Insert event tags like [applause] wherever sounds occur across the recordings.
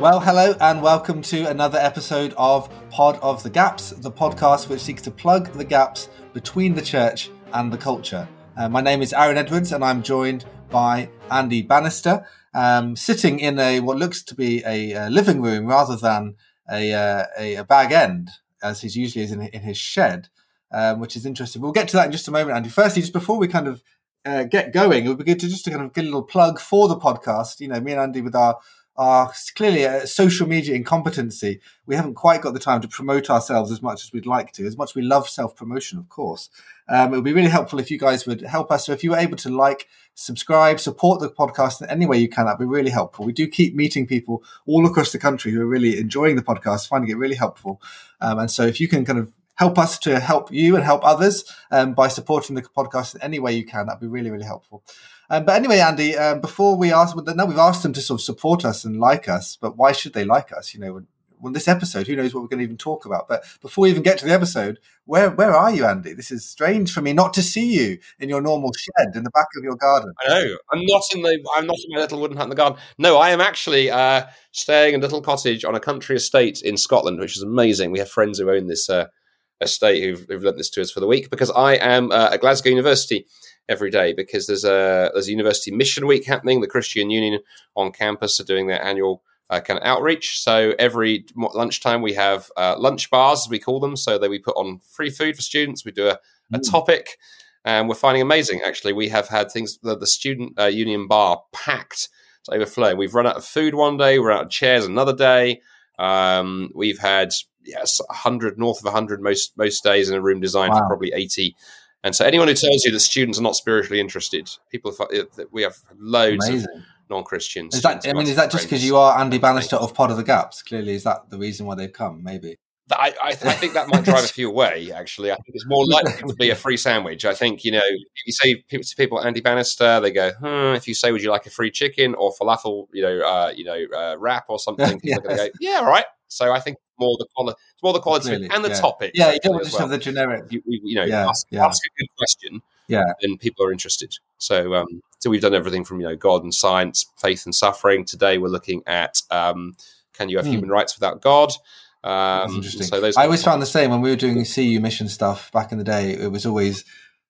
Well, hello and welcome to another episode of Pod of the Gaps, the podcast which seeks to plug the gaps between the church and the culture. Uh, my name is Aaron Edwards and I'm joined by Andy Bannister, um, sitting in a what looks to be a, a living room rather than a, uh, a, a, bag end, as he usually is in, in his shed, um, which is interesting. We'll get to that in just a moment, Andy. Firstly, just before we kind of uh, get going, it would be good to just to kind of get a little plug for the podcast. You know, me and Andy with our are clearly a social media incompetency. We haven't quite got the time to promote ourselves as much as we'd like to, as much we love self promotion, of course. Um, it would be really helpful if you guys would help us. So if you were able to like, subscribe, support the podcast in any way you can, that'd be really helpful. We do keep meeting people all across the country who are really enjoying the podcast, finding it really helpful. Um, and so if you can kind of help us to help you and help others um, by supporting the podcast in any way you can, that'd be really, really helpful. Um, but anyway, Andy, um, before we ask, well, now we've asked them to sort of support us and like us, but why should they like us? You know, when, this episode, who knows what we're going to even talk about? But before we even get to the episode, where where are you, Andy? This is strange for me not to see you in your normal shed in the back of your garden. I know. I'm not in the. I'm not in my little wooden hut in the garden. No, I am actually uh, staying in a little cottage on a country estate in Scotland, which is amazing. We have friends who own this uh, estate who've, who've lent this to us for the week because I am uh, at Glasgow University every day because there's a there's a university mission week happening. The Christian Union on campus are doing their annual uh, kind of outreach. So every lunchtime we have uh, lunch bars, as we call them. So that we put on free food for students. We do a, a mm. topic, and we're finding amazing. Actually, we have had things the, the student uh, union bar packed to overflow. We've run out of food one day. We're out of chairs another day. Um, we've had yes, 100 north of 100 most most days in a room designed wow. for probably 80 and so, anyone who tells you that students are not spiritually interested, people, that we have loads Amazing. of non-Christians. Is that? I mean, is that just because you are Andy Bannister of Pod of the Gaps? Clearly, is that the reason why they've come? Maybe. I, I, th- I, think that might drive a few away. Actually, I think it's more likely to be a free sandwich. I think you know, if you say people, to people Andy Bannister, they go, hmm, if you say, "Would you like a free chicken or falafel?" You know, uh, you know, uh, wrap or something. [laughs] People yes. are going to go, "Yeah, all right." So I think more the quality, more the quality really, and the yeah. topic. Yeah, you don't just well. have the generic. You, you know, yeah, ask, yeah. ask, a good question. Yeah, and people are interested. So, um, so we've done everything from you know God and science, faith and suffering. Today we're looking at um, can you have hmm. human rights without God? Um, interesting. So those I always found the same when we were doing CU mission stuff back in the day. It was always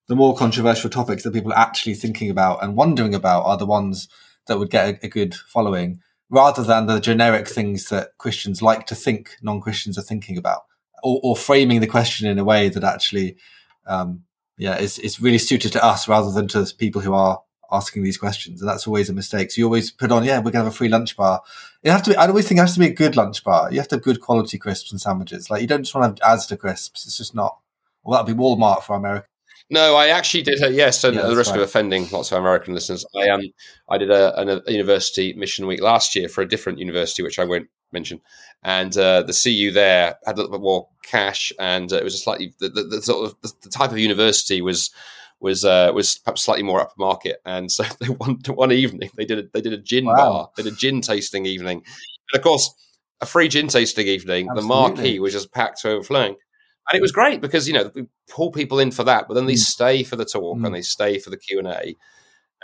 the more controversial topics that people are actually thinking about and wondering about are the ones that would get a, a good following rather than the generic things that Christians like to think non Christians are thinking about, or, or, framing the question in a way that actually, um, yeah, is, is really suited to us rather than to people who are asking these questions. And that's always a mistake. So you always put on, yeah, we're to have a free lunch bar. It have to be, I always think it has to be a good lunch bar. You have to have good quality crisps and sandwiches. Like you don't just want to have Asda crisps. It's just not, well, that'd be Walmart for America. No, I actually did. A, yes, and yeah, the risk right. of offending lots of American listeners, I um, I did a, a, university mission week last year for a different university, which I won't mention, and uh, the CU there had a little bit more cash, and uh, it was a slightly the, the, the sort of the, the, type of university was was uh, was perhaps slightly more upper market, and so [laughs] they one one evening they did a, they did a gin wow. bar, they did a gin tasting evening, and of course a free gin tasting evening. Absolutely. The marquee was just packed to overflowing and it was great because you know we pull people in for that, but then they mm. stay for the talk mm. and they stay for the Q and A,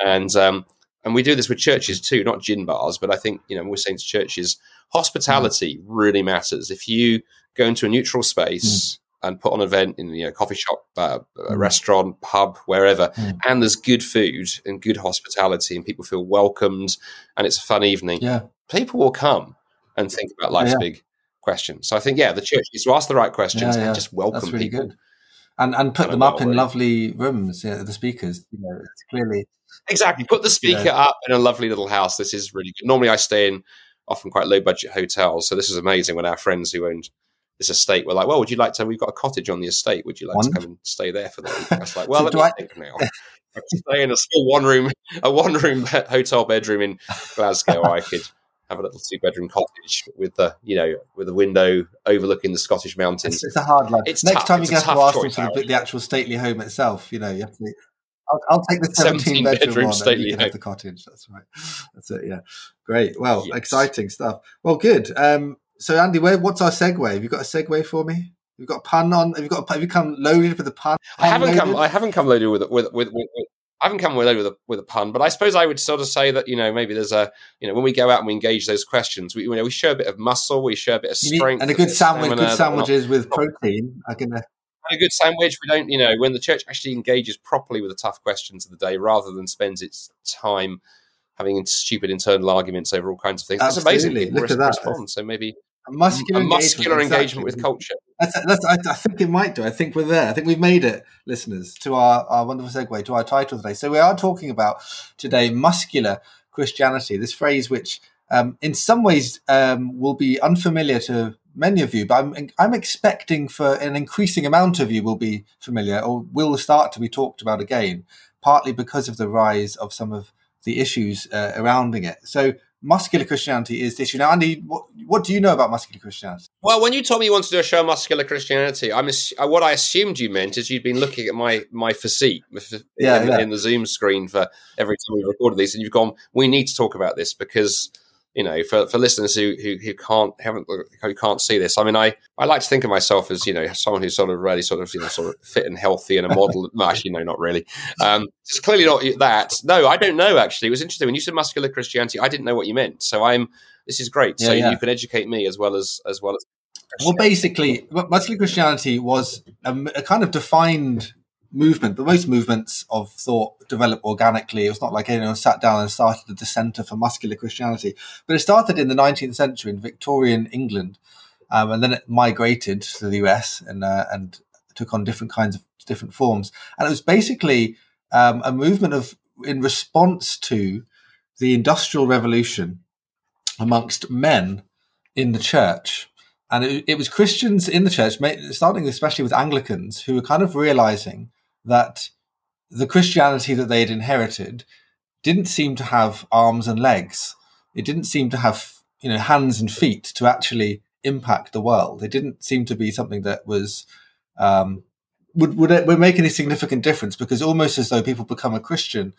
and um, and we do this with churches too, not gin bars, but I think you know we're saying to churches, hospitality mm. really matters. If you go into a neutral space. Mm. And put on an event in you know coffee shop, uh, a mm. restaurant, pub, wherever, mm. and there's good food and good hospitality, and people feel welcomed, and it's a fun evening. Yeah, people will come and think about life's yeah. big questions. So I think, yeah, the church needs to ask the right questions yeah, yeah. and just welcome That's really people. Good. And and put them up in lovely rooms. The speakers, you know, it's clearly exactly put the speaker [laughs] you know. up in a lovely little house. This is really good. Normally, I stay in often quite low budget hotels, so this is amazing. When our friends who owned this estate were like, "Well, would you like to? We've got a cottage on the estate. Would you like One? to come and stay there for the week?" I was like, [laughs] "Well, so let me I... think now." [laughs] I could stay in a small one room, a one room hotel bedroom in Glasgow. I could have a little two bedroom cottage with the you know with a window overlooking the Scottish mountains. It's, it's a hard life. It's Next tough. time you get to ask them for the, the, actual stately home itself, you know, you have to. I'll, I'll take the 17, 17 bedroom, bedroom one stately home. the cottage. That's right. That's it. Yeah, great. Well, yes. exciting stuff. Well, good. Um, so, Andy, where, what's our segue? Have you got a segue for me? You've you got a pun on? Have you got? Have you come loaded with a pun? I haven't loaded? come. I haven't come loaded with with with, with, I haven't come away with a with a pun, but I suppose I would sort of say that you know maybe there's a you know when we go out and we engage those questions, we you know we show a bit of muscle, we show a bit of strength, and a good sandwich, good sandwiches with protein are gonna. Uh, a good sandwich. We don't, you know, when the church actually engages properly with the tough questions of the day, rather than spends its time having stupid internal arguments over all kinds of things. Absolutely. It's amazing. People Look at that. Respond. So maybe a muscular, a muscular engagement, engagement with culture. That's, that's, I, think it might do. I think we're there. I think we've made it, listeners, to our, our wonderful segue to our title today. So we are talking about today muscular Christianity. This phrase, which um, in some ways um, will be unfamiliar to many of you, but I'm I'm expecting for an increasing amount of you will be familiar or will start to be talked about again, partly because of the rise of some of the issues uh, surrounding it. So muscular Christianity is this. You know, Andy, what, what do you know about muscular Christianity? Well, when you told me you wanted to do a show on muscular Christianity, I'm uh, what I assumed you meant is you'd been looking at my my physique yeah, in, yeah. in the Zoom screen for every time we've recorded these, and you've gone, we need to talk about this because you know, for, for listeners who, who, who can't haven't who can't see this, I mean, I, I like to think of myself as you know someone who's sort of really sort of you know sort of fit and healthy and a model. [laughs] well, actually, no, not really. Um, it's clearly not that. No, I don't know. Actually, it was interesting when you said muscular Christianity. I didn't know what you meant. So I'm. This is great. Yeah, so yeah. you can educate me as well as as well as. Well, basically, muscular Christianity was a, a kind of defined movement, but most movements of thought develop organically. It was not like anyone sat down and started the Centre for Muscular Christianity, but it started in the 19th century in Victorian England, um, and then it migrated to the US and uh, and took on different kinds of different forms. And it was basically um, a movement of in response to the Industrial Revolution amongst men in the church. And it, it was Christians in the church, starting especially with Anglicans, who were kind of realizing that the Christianity that they had inherited didn't seem to have arms and legs. It didn't seem to have, you know, hands and feet to actually impact the world. It didn't seem to be something that was um, would would, would make any significant difference because almost as though people become a Christian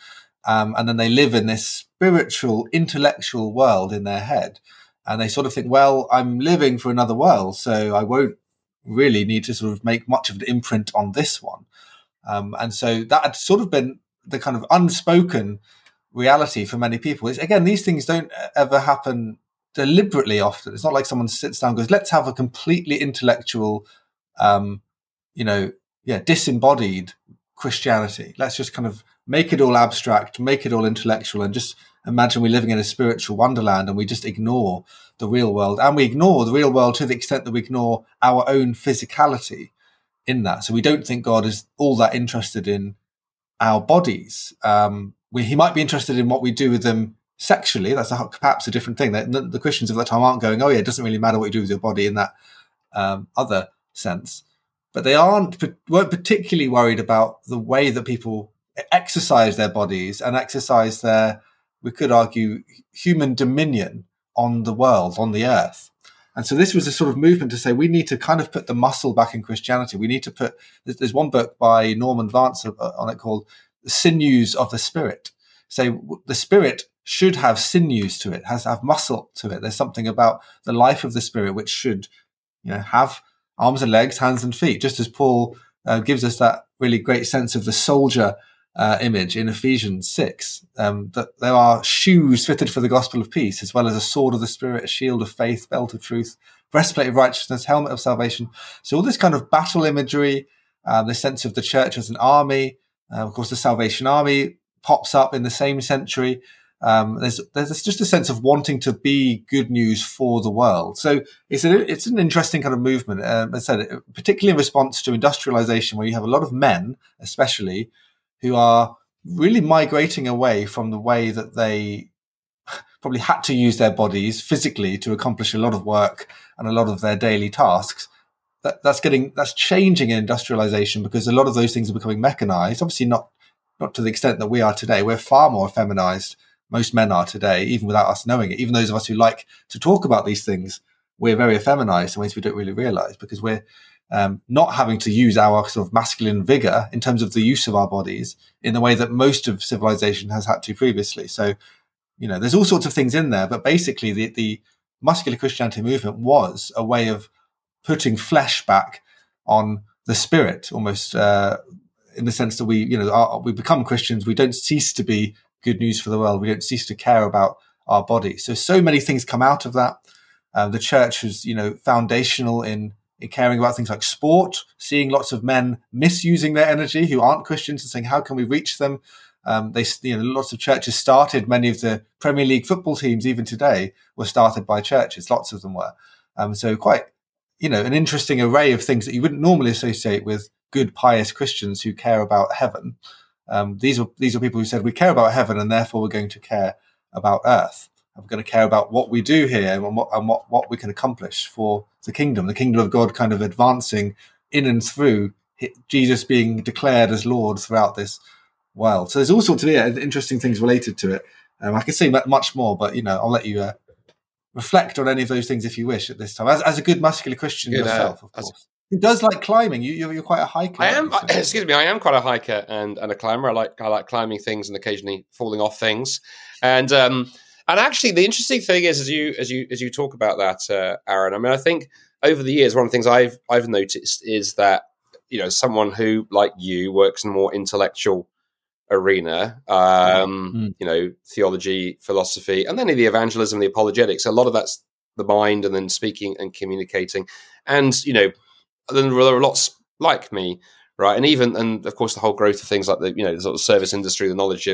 um, and then they live in this spiritual, intellectual world in their head, and they sort of think, well, I'm living for another world, so I won't really need to sort of make much of an imprint on this one. Um, and so that had sort of been the kind of unspoken reality for many people. It's, again, these things don't ever happen deliberately often. It's not like someone sits down and goes, let's have a completely intellectual, um, you know, yeah, disembodied Christianity. Let's just kind of make it all abstract, make it all intellectual, and just imagine we're living in a spiritual wonderland and we just ignore the real world. And we ignore the real world to the extent that we ignore our own physicality in that. So we don't think God is all that interested in our bodies. Um, we, he might be interested in what we do with them sexually. That's a, perhaps a different thing. The, the, Christians of that time aren't going, oh yeah, it doesn't really matter what you do with your body in that um, other sense. But they aren't weren't particularly worried about the way that people exercise their bodies and exercise their, we could argue, human dominion on the world, on the earth. And so this was a sort of movement to say we need to kind of put the muscle back in Christianity. We need to put. There's one book by Norman Vance on it called "The Sinews of the Spirit." Say the Spirit should have sinews to it, has to have muscle to it. There's something about the life of the Spirit which should, you know, have arms and legs, hands and feet, just as Paul uh, gives us that really great sense of the soldier uh, image in Ephesians 6, um, that there are shoes fitted for the gospel of peace, as well as a sword of the spirit, a shield of faith, belt of truth, breastplate of righteousness, helmet of salvation. So all this kind of battle imagery, um, the sense of the church as an army, uh, of course, the Salvation Army pops up in the same century. Um, there's there's just a sense of wanting to be good news for the world. So it's a, it's an interesting kind of movement. Um, I said, particularly in response to industrialization, where you have a lot of men, especially, who are really migrating away from the way that they probably had to use their bodies physically to accomplish a lot of work and a lot of their daily tasks. That, that's getting that's changing in industrialization because a lot of those things are becoming mechanized. Obviously, not not to the extent that we are today. We're far more feminized. Most men are today, even without us knowing it. Even those of us who like to talk about these things, we're very feminized in ways we don't really realize because we're um, not having to use our sort of masculine vigor in terms of the use of our bodies in the way that most of civilization has had to previously. So, you know, there's all sorts of things in there, but basically the, the muscular Christianity movement was a way of putting flesh back on the spirit almost, uh, in the sense that we, you know, we become Christians. We don't cease to be good news for the world. We don't cease to care about our body. So, so many things come out of that. Uh, the church was, you know, foundational in, in caring about things like sport, seeing lots of men misusing their energy who aren't Christians and saying, how can we reach them? Um, they, you know, lots of churches started. Many of the Premier League football teams, even today, were started by churches. Lots of them were. Um, so quite, you know, an interesting array of things that you wouldn't normally associate with good, pious Christians who care about heaven. Um, these are these are people who said we care about heaven, and therefore we're going to care about earth. We're going to care about what we do here and what and what, what we can accomplish for the kingdom, the kingdom of God, kind of advancing in and through Jesus being declared as Lord throughout this world. So there's all sorts of yeah, interesting things related to it. Um, I could say much more, but you know, I'll let you uh, reflect on any of those things if you wish at this time. As, as a good muscular Christian good, yourself, uh, of course. Who does like climbing? You, you're, you're quite a hiker. I am. [laughs] excuse me. I am quite a hiker and, and a climber. I like I like climbing things and occasionally falling off things. And um, and actually, the interesting thing is, as you as you as you talk about that, uh, Aaron. I mean, I think over the years, one of the things I've I've noticed is that you know someone who like you works in a more intellectual arena, um, mm. you know, theology, philosophy, and then the evangelism, the apologetics. A lot of that's the mind, and then speaking and communicating, and you know, then there are lots like me, right? And even and of course the whole growth of things like the you know the sort of service industry, the knowledge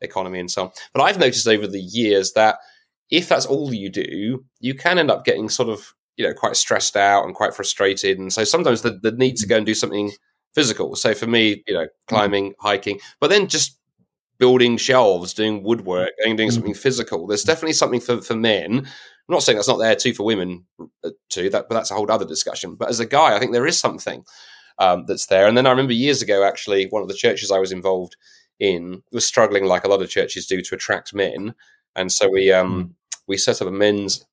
economy, and so on. But I've noticed over the years that if that's all you do, you can end up getting sort of you know quite stressed out and quite frustrated, and so sometimes the, the need to go and do something physical. So for me, you know, mm. climbing, hiking, but then just building shelves, doing woodwork, and doing mm-hmm. something physical. There's definitely something for, for men. I'm not saying that's not there too for women uh, too, that, but that's a whole other discussion. But as a guy, I think there is something um, that's there. And then I remember years ago, actually, one of the churches I was involved in was struggling, like a lot of churches do, to attract men. And so we um, mm. we set up a men's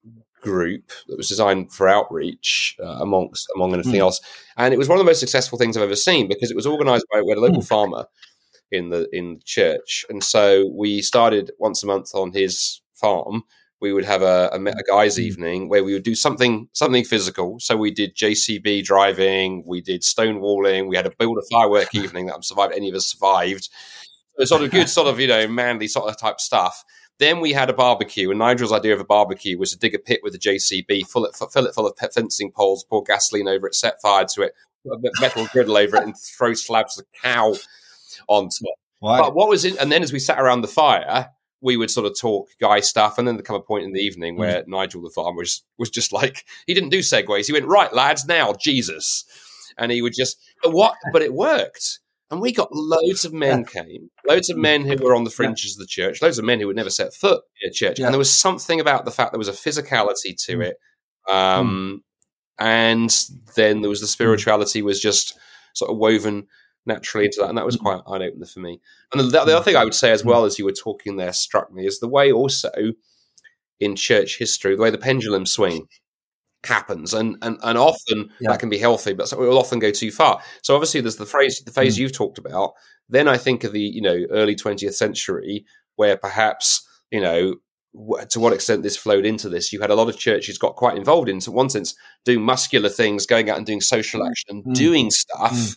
group that was designed for outreach uh, amongst among anything mm. else, and it was one of the most successful things I've ever seen because it was organised by we had a local mm. farmer in the in the church, and so we started once a month on his farm. We would have a, a, a guys' mm. evening where we would do something something physical. So we did JCB driving, we did stonewalling, we had a build a firework evening that I'm survived. Any of us survived. So sort of good, sort of you know manly sort of type stuff. Then we had a barbecue, and Nigel's idea of a barbecue was to dig a pit with a JCB, fill it, fill it full of fencing poles, pour gasoline over it, set fire to it, put a metal griddle over it, and throw slabs of cow on top. But what was it? And then as we sat around the fire, we would sort of talk guy stuff, and then there come a point in the evening where mm. Nigel the farmer was was just like he didn't do segues. He went right, lads, now Jesus, and he would just what? But it worked. And we got loads of men yeah. came, loads of men who were on the fringes yeah. of the church, loads of men who would never set foot in a church. Yeah. And there was something about the fact there was a physicality to mm. it. Um, mm. And then there was the mm. spirituality was just sort of woven naturally into that. And that was mm. quite eye opener for me. And the, the other thing I would say, as mm. well as you were talking there, struck me is the way also in church history, the way the pendulum swing happens and and, and often yeah. that can be healthy but it will often go too far so obviously there's the phrase the phase mm. you've talked about then i think of the you know early 20th century where perhaps you know to what extent this flowed into this you had a lot of churches got quite involved in so one sense doing muscular things going out and doing social mm. action mm. doing stuff mm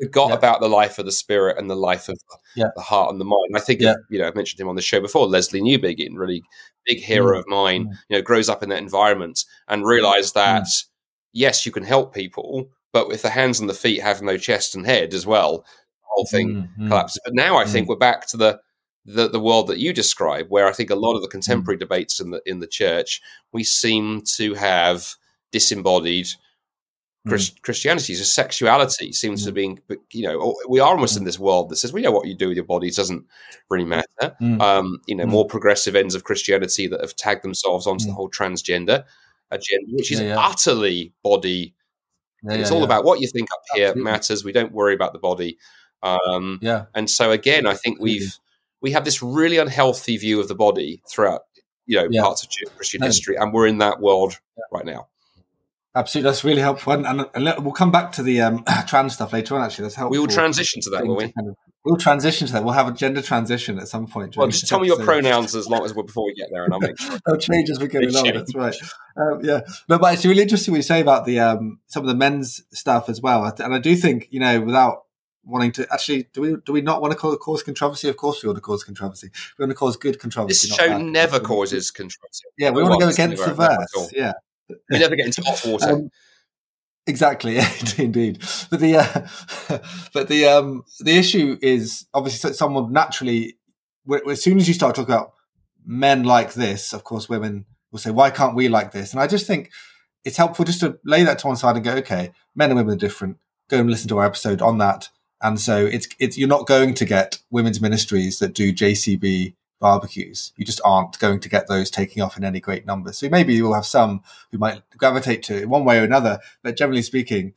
forgot yeah. about the life of the spirit and the life of yeah. the heart and the mind. I think, yeah. you know, I've mentioned him on the show before, Lesslie Newbigin, really big hero mm. of mine, mm. you know, grows up in that environment and realized that, mm. yes, you can help people, but if the hands and the feet have no chest and head as well, the whole thing mm, mm. collapses. But now I think mm. we're back to the, the, the world that you describe, where I think a lot of the contemporary debates in the in the church, we seem to have disembodied Mm. Christianity, so sexuality seems to be, you know, we are almost in this world that says we know what you do with your body doesn't really matter. Mm. Um, you know, more progressive ends of Christianity that have tagged themselves onto the whole transgender agenda, which is yeah, yeah. utterly body. Yeah, it's all about what you think up here Absolutely. matters. We don't worry about the body. Um, yeah, and so again, I think we've we have this really unhealthy view of the body throughout, you know, parts of Christian no. history, and we're in that world right now. Absolutely, that's really helpful, and, and, and, we'll come back to the um, [clears throat] trans stuff later on. Actually, that's helpful. We will transition to that, will we? Kind of, we'll transition to that. We'll have a gender transition at some point. Well, just tell me your pronouns as long as we're before we get there, and I'll make sure. [laughs] They'll change as we go along. That's right. Um, yeah, no, but it's really interesting what you say about the um, some of the men's stuff as well, and I do think you know without wanting to actually do we do we not want to cause controversy? Of course, we want to cause controversy. We want to cause good controversy. This show never causes controversy. Yeah, we, we want to go against the verse. Yeah, we never get into hot water. Um, exactly, [laughs] indeed. But the uh, [laughs] but the um the issue is obviously someone naturally as soon as you start talking about men like this, of course, women will say, "Why can't we like this?" And I just think it's helpful just to lay that to one side and go, "Okay, men and women are different." Go and listen to our episode on that and so it's it's you're not going to get women's ministries that do JCB barbecues. You just aren't going to get those taking off in any great numbers. So maybe you will have some who might gravitate to it one way or another, but generally speaking,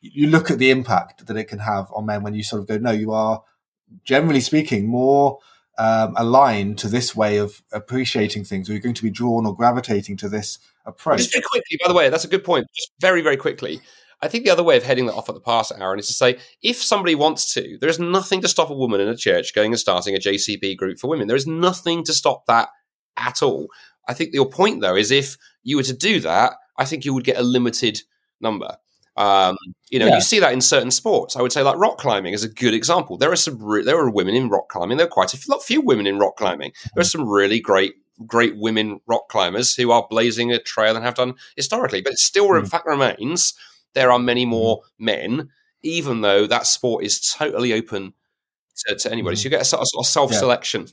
you look at the impact that it can have on men when you sort of go, no, you are generally speaking more um, aligned to this way of appreciating things, or you're going to be drawn or gravitating to this approach. Just very quickly, by the way, that's a good point. Just very, very quickly. I think the other way of heading that off at the pass, Aaron, is to say if somebody wants to, there is nothing to stop a woman in a church going and starting a JCB group for women. There is nothing to stop that at all. I think your point, though, is if you were to do that, I think you would get a limited number. Um, you know, yeah. you see that in certain sports. I would say, like rock climbing is a good example. There are some re- there are women in rock climbing. There are quite a few, lot few women in rock climbing. There are some really great great women rock climbers who are blazing a trail and have done historically. But it still, mm. in fact, remains there are many more mm-hmm. men, even though that sport is totally open to, to anybody. So mm-hmm. you get a sort of self selection. Yeah.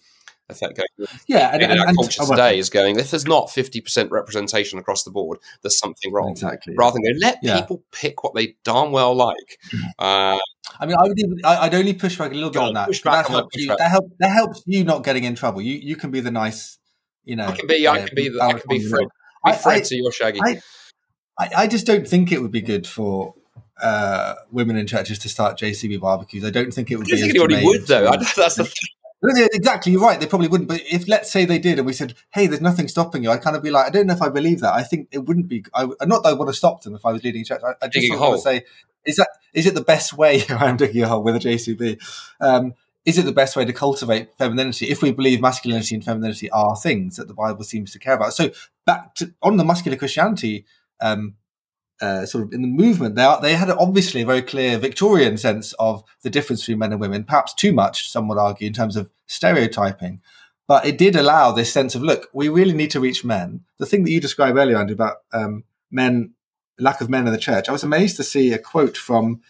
Effect going. Yeah, and, and, and culture and, today is going. If there's not fifty percent representation across the board, there's something wrong. Exactly. Rather than go, let yeah. people pick what they darn well like. Mm-hmm. Uh, I mean, I would even, I, would only push back a little bit on, on that. That helps, you, that, help, that helps you not getting in trouble. You you can be the nice, you know. I can be. Uh, I can be. The, I can be Fred. Be Fred I, to your Shaggy. I, I, I just don't think it would be good for uh, women in churches to start JCB barbecues. I don't think it would I be. think anybody would though. That's the. [laughs] exactly, you're right. They probably wouldn't. But if let's say they did, and we said, "Hey, there's nothing stopping you," I'd kind of be like, "I don't know if I believe that." I think it wouldn't be. I, not that I want to stop them if I was leading church. I, I just sort of want to say, "Is that is it the best way?" [laughs] I'm digging a hole with a JCB. Um, is it the best way to cultivate femininity if we believe masculinity and femininity are things that the Bible seems to care about? So back to on the muscular Christianity um, uh, sort of in the movement, they are, they had obviously a very clear Victorian sense of the difference between men and women, perhaps too much, some would argue, in terms of stereotyping. But it did allow this sense of look, we really need to reach men. The thing that you described earlier, Andrew, about um, men, lack of men in the church, I was amazed to see a quote from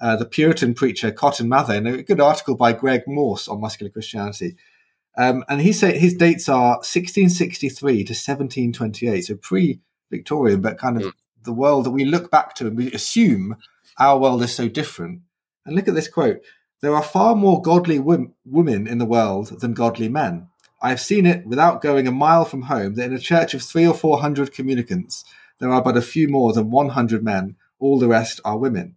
uh, the Puritan preacher Cotton Mather in a good article by Greg Morse on muscular Christianity. Um, and he said his dates are 1663 to 1728, so pre-Victorian, but kind of mm. the world that we look back to and we assume our world is so different. And look at this quote: "There are far more godly women in the world than godly men. I have seen it without going a mile from home that in a church of three or four hundred communicants, there are but a few more than one hundred men. All the rest are women."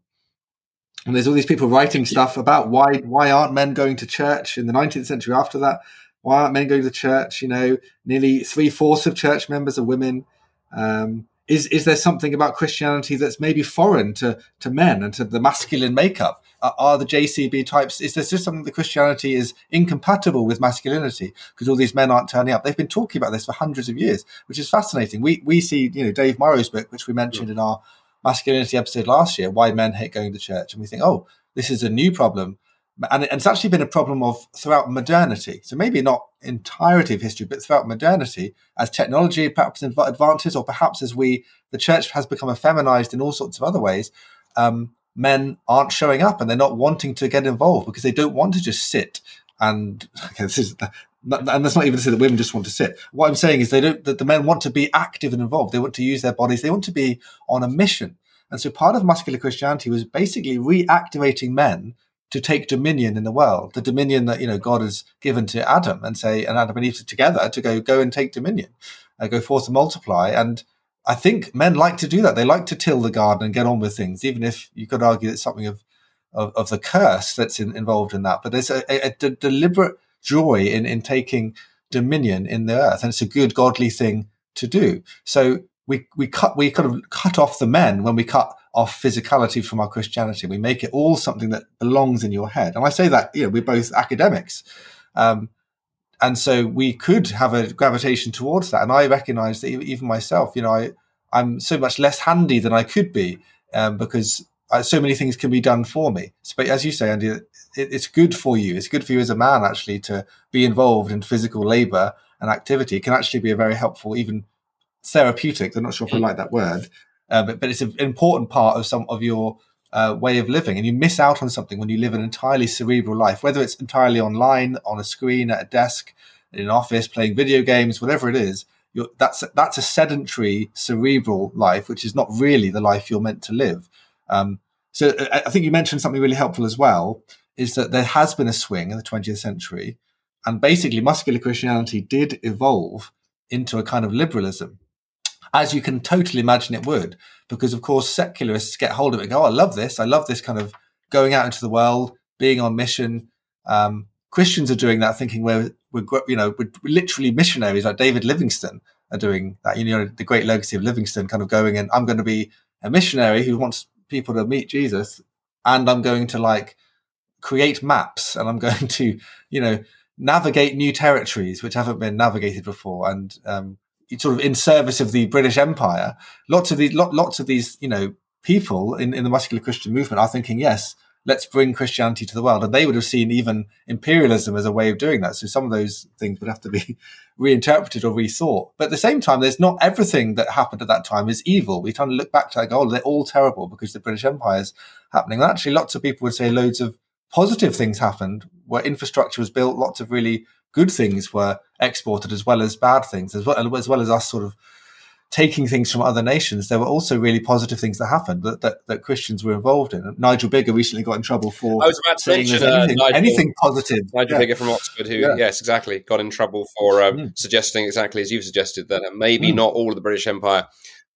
And there's all these people writing stuff about why why aren't men going to church in the 19th century after that? Why aren't men going to church? You know, nearly three fourths of church members are women. Um, is is there something about Christianity that's maybe foreign to to men and to the masculine makeup? Uh, are the JCB types? Is there just something that Christianity is incompatible with masculinity because all these men aren't turning up? They've been talking about this for hundreds of years, which is fascinating. We we see you know Dave Murrow's book, which we mentioned yeah. in our masculinity episode last year, why men hate going to church. And we think, oh, this is a new problem. And it's actually been a problem of throughout modernity. So maybe not entirety of history, but throughout modernity, as technology perhaps advances, or perhaps as we, the church has become effeminized in all sorts of other ways, um, men aren't showing up and they're not wanting to get involved because they don't want to just sit and [laughs] okay, this is and that's not even to say that women just want to sit. What I'm saying is they don't that the men want to be active and involved. They want to use their bodies. They want to be on a mission. And so part of muscular Christianity was basically reactivating men to take dominion in the world, the dominion that you know God has given to Adam, and say and Adam and Eve together to go go and take dominion, uh, go forth and multiply. And I think men like to do that. They like to till the garden and get on with things, even if you could argue it's something of of, of the curse that's in, involved in that. But there's a, a, a deliberate joy in, in taking dominion in the earth. And it's a good, godly thing to do. So we, we cut, we kind of cut off the men when we cut off physicality from our Christianity. We make it all something that belongs in your head. And I say that, you know, we're both academics. Um, and so we could have a gravitation towards that. And I recognize that even myself, you know, I, I'm so much less handy than I could be um, because uh, so many things can be done for me. But as you say, Andy, it, it's good for you. It's good for you as a man actually to be involved in physical labor and activity. It can actually be a very helpful, even therapeutic. I'm not sure if I like that word, uh, but but it's an important part of some of your uh, way of living, and you miss out on something when you live an entirely cerebral life, whether it's entirely online, on a screen, at a desk, in an office, playing video games, whatever it is. that's that's a sedentary cerebral life, which is not really the life you're meant to live. Um, so uh, I think you mentioned something really helpful as well, is that there has been a swing in the 20th century, and basically muscular Christianity did evolve into a kind of liberalism, as you can totally imagine it would, because of course secularists get hold of it and go, oh, I love this. I love this kind of going out into the world, being on mission. Um, Christians are doing that, thinking we're, we're you know, we're literally missionaries like David Livingstone are doing that. You know, the great legacy of Livingstone kind of going and I'm going to be a missionary who wants people to meet Jesus and I'm going to like create maps and I'm [laughs] going to, you know, navigate new territories which haven't been navigated before and um, sort of in service of the British Empire. Lots of these, lots of these, you know, people in, in the muscular Christian movement are thinking, yes, let's bring Christianity to the world. And they would have seen even imperialism as a way of doing that. So some of those things would have to be [laughs] reinterpreted or rethought. But at the same time, there's not everything that happened at that time is evil. We kind of look back to like, oh, they're all terrible because the British Empire is happening. And actually, lots of people would say loads of positive things happened where infrastructure was built, lots of really good things were exported as well as bad things, as well as, well as us sort of taking things from other nations, there were also really positive things that happened that, that, that Christians were involved in. Nigel Biggar recently got in trouble for I was about to mention, uh, anything, Nigel, anything, positive. Nigel yeah. Biggar from Oxford, who, yeah. yes, exactly, got in trouble for um, mm. suggesting exactly as you've suggested that maybe mm. not all of the British Empire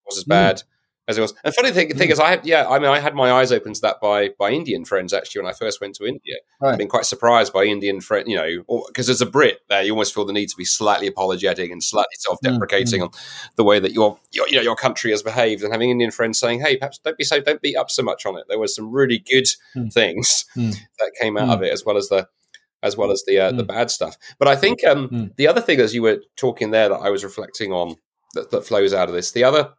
was as bad. As it was. And funny thing, thing mm. is, I had yeah, I mean, I had my eyes open to that by by Indian friends actually when I first went to India. Right. I've been quite surprised by Indian friends, you know, because as a Brit, there you almost feel the need to be slightly apologetic and slightly self-deprecating mm. on the way that your, your you know your country has behaved, and having Indian friends saying, "Hey, perhaps don't be so don't beat up so much on it." There was some really good mm. things mm. that came out of it, as well as the as well as the uh, the bad stuff. But I think um, the other thing, as you were talking there, that I was reflecting on that, that flows out of this, the other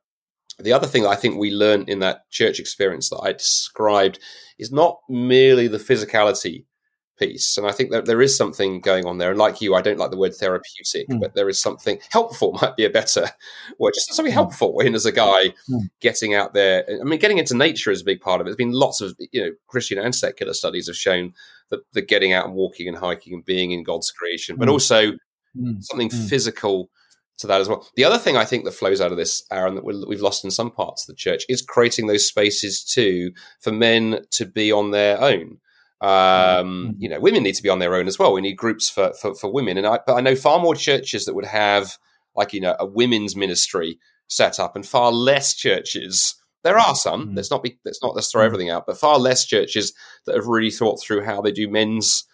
the other thing that I think we learned in that church experience that I described is not merely the physicality piece. And I think that there is something going on there. And like you, I don't like the word therapeutic, mm. but there is something [laughs] helpful might be a better [laughs] word. Just something mm. helpful in as a guy mm. getting out there. I mean, getting into nature is a big part of it. There's been lots of, you know, Christian and secular studies have shown that the getting out and walking and hiking and being in God's creation, but hmm. also hmm. something hmm. physical to that as well. The other thing I think that flows out of this, Aaron, that we've lost in some parts of the church is creating those spaces too for men to be on their own. Um, mm-hmm. you know, women need to be on their own as well. We need groups for, for, for women. And I, but I know far more churches that would have like, you know, a women's ministry set up and far less churches. There are some, mm-hmm. let's not be, let's not, let's throw mm-hmm. everything out, but far less churches that have really thought through how they do men's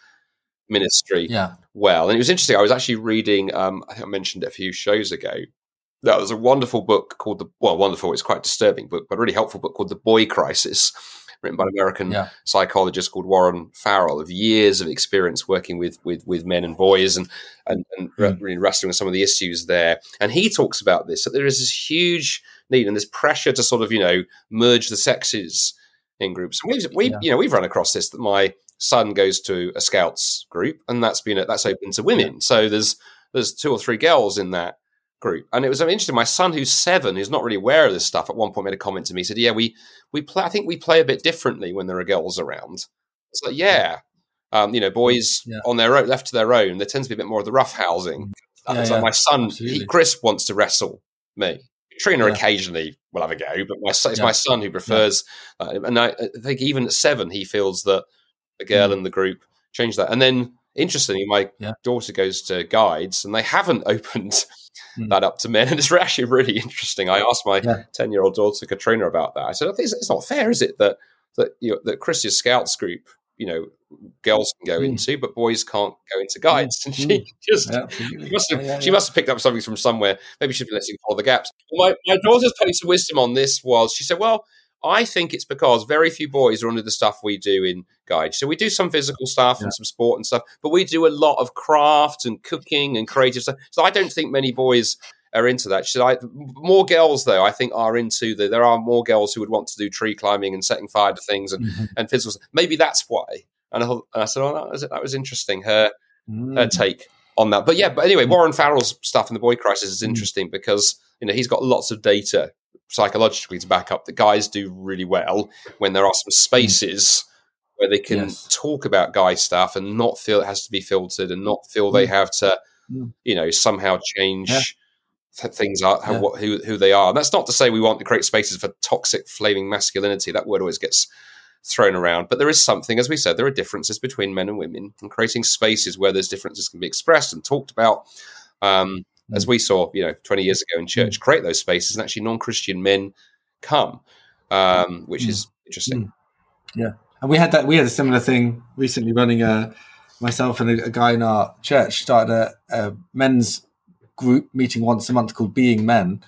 ministry yeah. well. And it was interesting. I was actually reading, um, I think I mentioned it a few shows ago. That was a wonderful book called the well, wonderful. It's quite disturbing book, but a really helpful book called The Boy Crisis, written by an American yeah. psychologist called Warren Farrell, of years of experience working with with with men and boys and and, and mm. really wrestling with some of the issues there. And he talks about this that there is this huge need and this pressure to sort of you know merge the sexes in groups. we've we yeah. you know we've run across this that my son goes to a scouts group, and that's been that's open to women. Yeah. So there's there's two or three girls in that group, and it was interesting. My son, who's seven, who's not really aware of this stuff, at one point made a comment to me. He said, "Yeah, we we play. I think we play a bit differently when there are girls around." It's like, yeah, um, you know, boys yeah. on their own, left to their own, there tends to be a bit more of the rough housing. Mm. Yeah, like my son, he, Chris wants to wrestle me. Trina yeah. occasionally will have a go, but my, it's yeah. my son who prefers. Uh, and I, I, think even at seven, he feels that the girl mm. in the group change that. And then, interestingly, my yeah. daughter goes to guides, and they haven't [laughs] opened mm. that up to men. And it's [laughs] actually really interesting. I asked my ten-year-old daughter Katrina about that. I said, "It's not fair, is it that that you know, that Christian Scouts group you know girls can go mm. into, but boys can't go into guides. [laughs] And she mm. just yeah, she must have yeah, yeah, she must have picked up something from somewhere. Maybe she's been listening to all the gaps. My my daughter's piece of wisdom on this was she said, "Well, I think it's because very few boys are under the stuff we do in Guide. So we do some physical stuff and some sport and stuff, but we do a lot of craft and cooking and creative stuff. So I don't think many boys are into that. Said, I, more girls though, I think are into the. There are more girls who would want to do tree climbing and setting fire to things and mm-hmm. and physical. Maybe that's why. And I, and I said, oh, that was that was interesting. Her mm. her take on that. But yeah, but anyway, Warren Farrell's stuff in the boy crisis is mm. interesting mm. because you know he's got lots of data psychologically to back up that guys do really well when there are some spaces where they can yes. talk about guy stuff and not feel it has to be filtered and not feel they mm. have to, mm. you know, somehow change yeah. things are how, yeah. what, who who they are. And that's not to say we want to create spaces for toxic flaming masculinity. That word always gets thrown around, but there is something, as we said, there are differences between men and women, and creating spaces where those differences can be expressed and talked about. Um, mm. As we saw, you know, twenty years ago in church, mm. create those spaces, and actually non-Christian men come, um, which mm. is interesting. Yeah and we had that. We had a similar thing recently. Running a myself and a, a guy in our church started a, a, men's group meeting once a month called Being Men,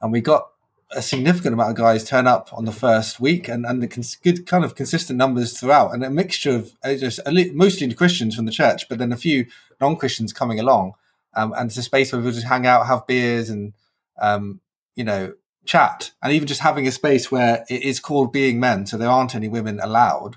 and we got a significant amount of guys turn up on the first week, and and the cons- good kind of consistent numbers throughout, and a mixture of uh, just mostly Christians from the church, but then a few non Christians coming along, um, and it's a space where we'll just hang out, have beers, and um, you know chat and even just having a space where it is called being men, so there aren't any women allowed.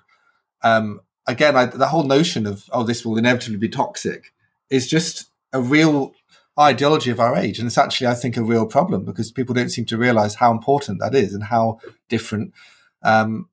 Um, again, I, the whole notion of oh, this will inevitably be toxic is just a real ideology of our age, and it's actually, I think, a real problem because people don't seem to realize how important that is and how different um,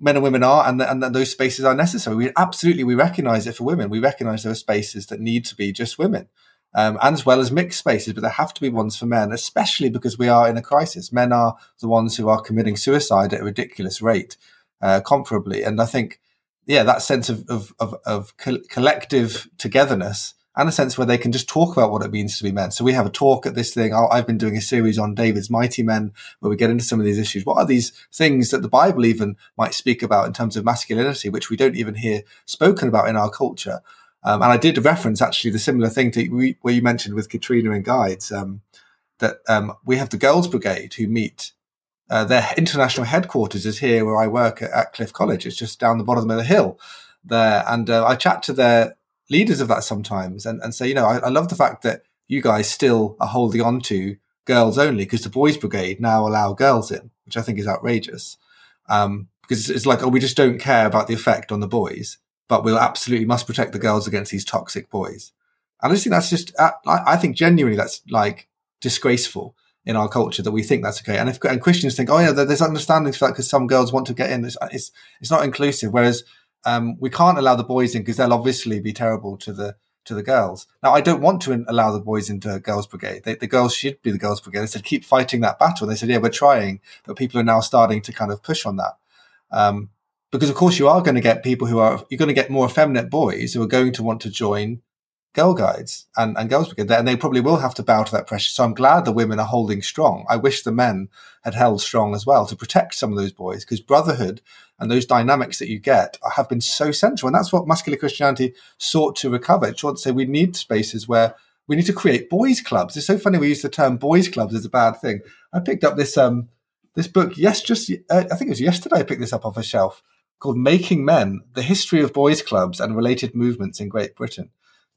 men and women are, and, and that those spaces are necessary. We absolutely we recognize it for women. We recognize there are spaces that need to be just women um, and as well as mixed spaces, but there have to be ones for men, especially because we are in a crisis. Men are the ones who are committing suicide at a ridiculous rate, uh, comparably. And I think, yeah, that sense of, of, of, of co- collective togetherness and a sense where they can just talk about what it means to be men. So we have a talk at this thing. I've been doing a series on David's Mighty Men where we get into some of these issues. What are these things that the Bible even might speak about in terms of masculinity, which we don't even hear spoken about in our culture? Um, and I did reference actually the similar thing to where you mentioned with Katrina and Guides um, that um, we have the Girls Brigade who meet. Uh, their international headquarters is here where I work at, at, Cliff College. It's just down the bottom of the hill there. And uh, I chat to their leaders of that sometimes and, and say, you know, I, I love the fact that you guys still are holding on to girls only because the Boys Brigade now allow girls in, which I think is outrageous. Um, because it's like, oh, we just don't care about the effect on the boys but we'll absolutely must protect the girls against these toxic boys. And I just think that's just, uh, I, think genuinely that's like disgraceful in our culture that we think that's okay. And if and Christians think, oh yeah, there's understandings for that because some girls want to get in. It's it's, it's not inclusive. Whereas um, we can't allow the boys in because they'll obviously be terrible to the to the girls. Now I don't want to allow the boys into girls' brigade. They, the girls should be the girls' brigade. They said keep fighting that battle. And they said yeah, we're trying, but people are now starting to kind of push on that. Um, because of course you are going to get people who are you're going to get more effeminate boys who are going to want to join girl guides and, and girls brigade. And they probably will have to bow to that pressure. So i'm glad the women are holding strong. I wish the men had held strong as well to protect some of those boys because brotherhood and those dynamics that you get have been so central. And that's what muscular christianity sought to recover. It sought to say we need spaces where we need to create boys clubs. It's so funny we use the term boys clubs as a bad thing. I picked up this um this book yes just uh, i think it was yesterday i picked this up off a shelf called Making Men The History of Boys' Clubs and Related Movements in Great Britain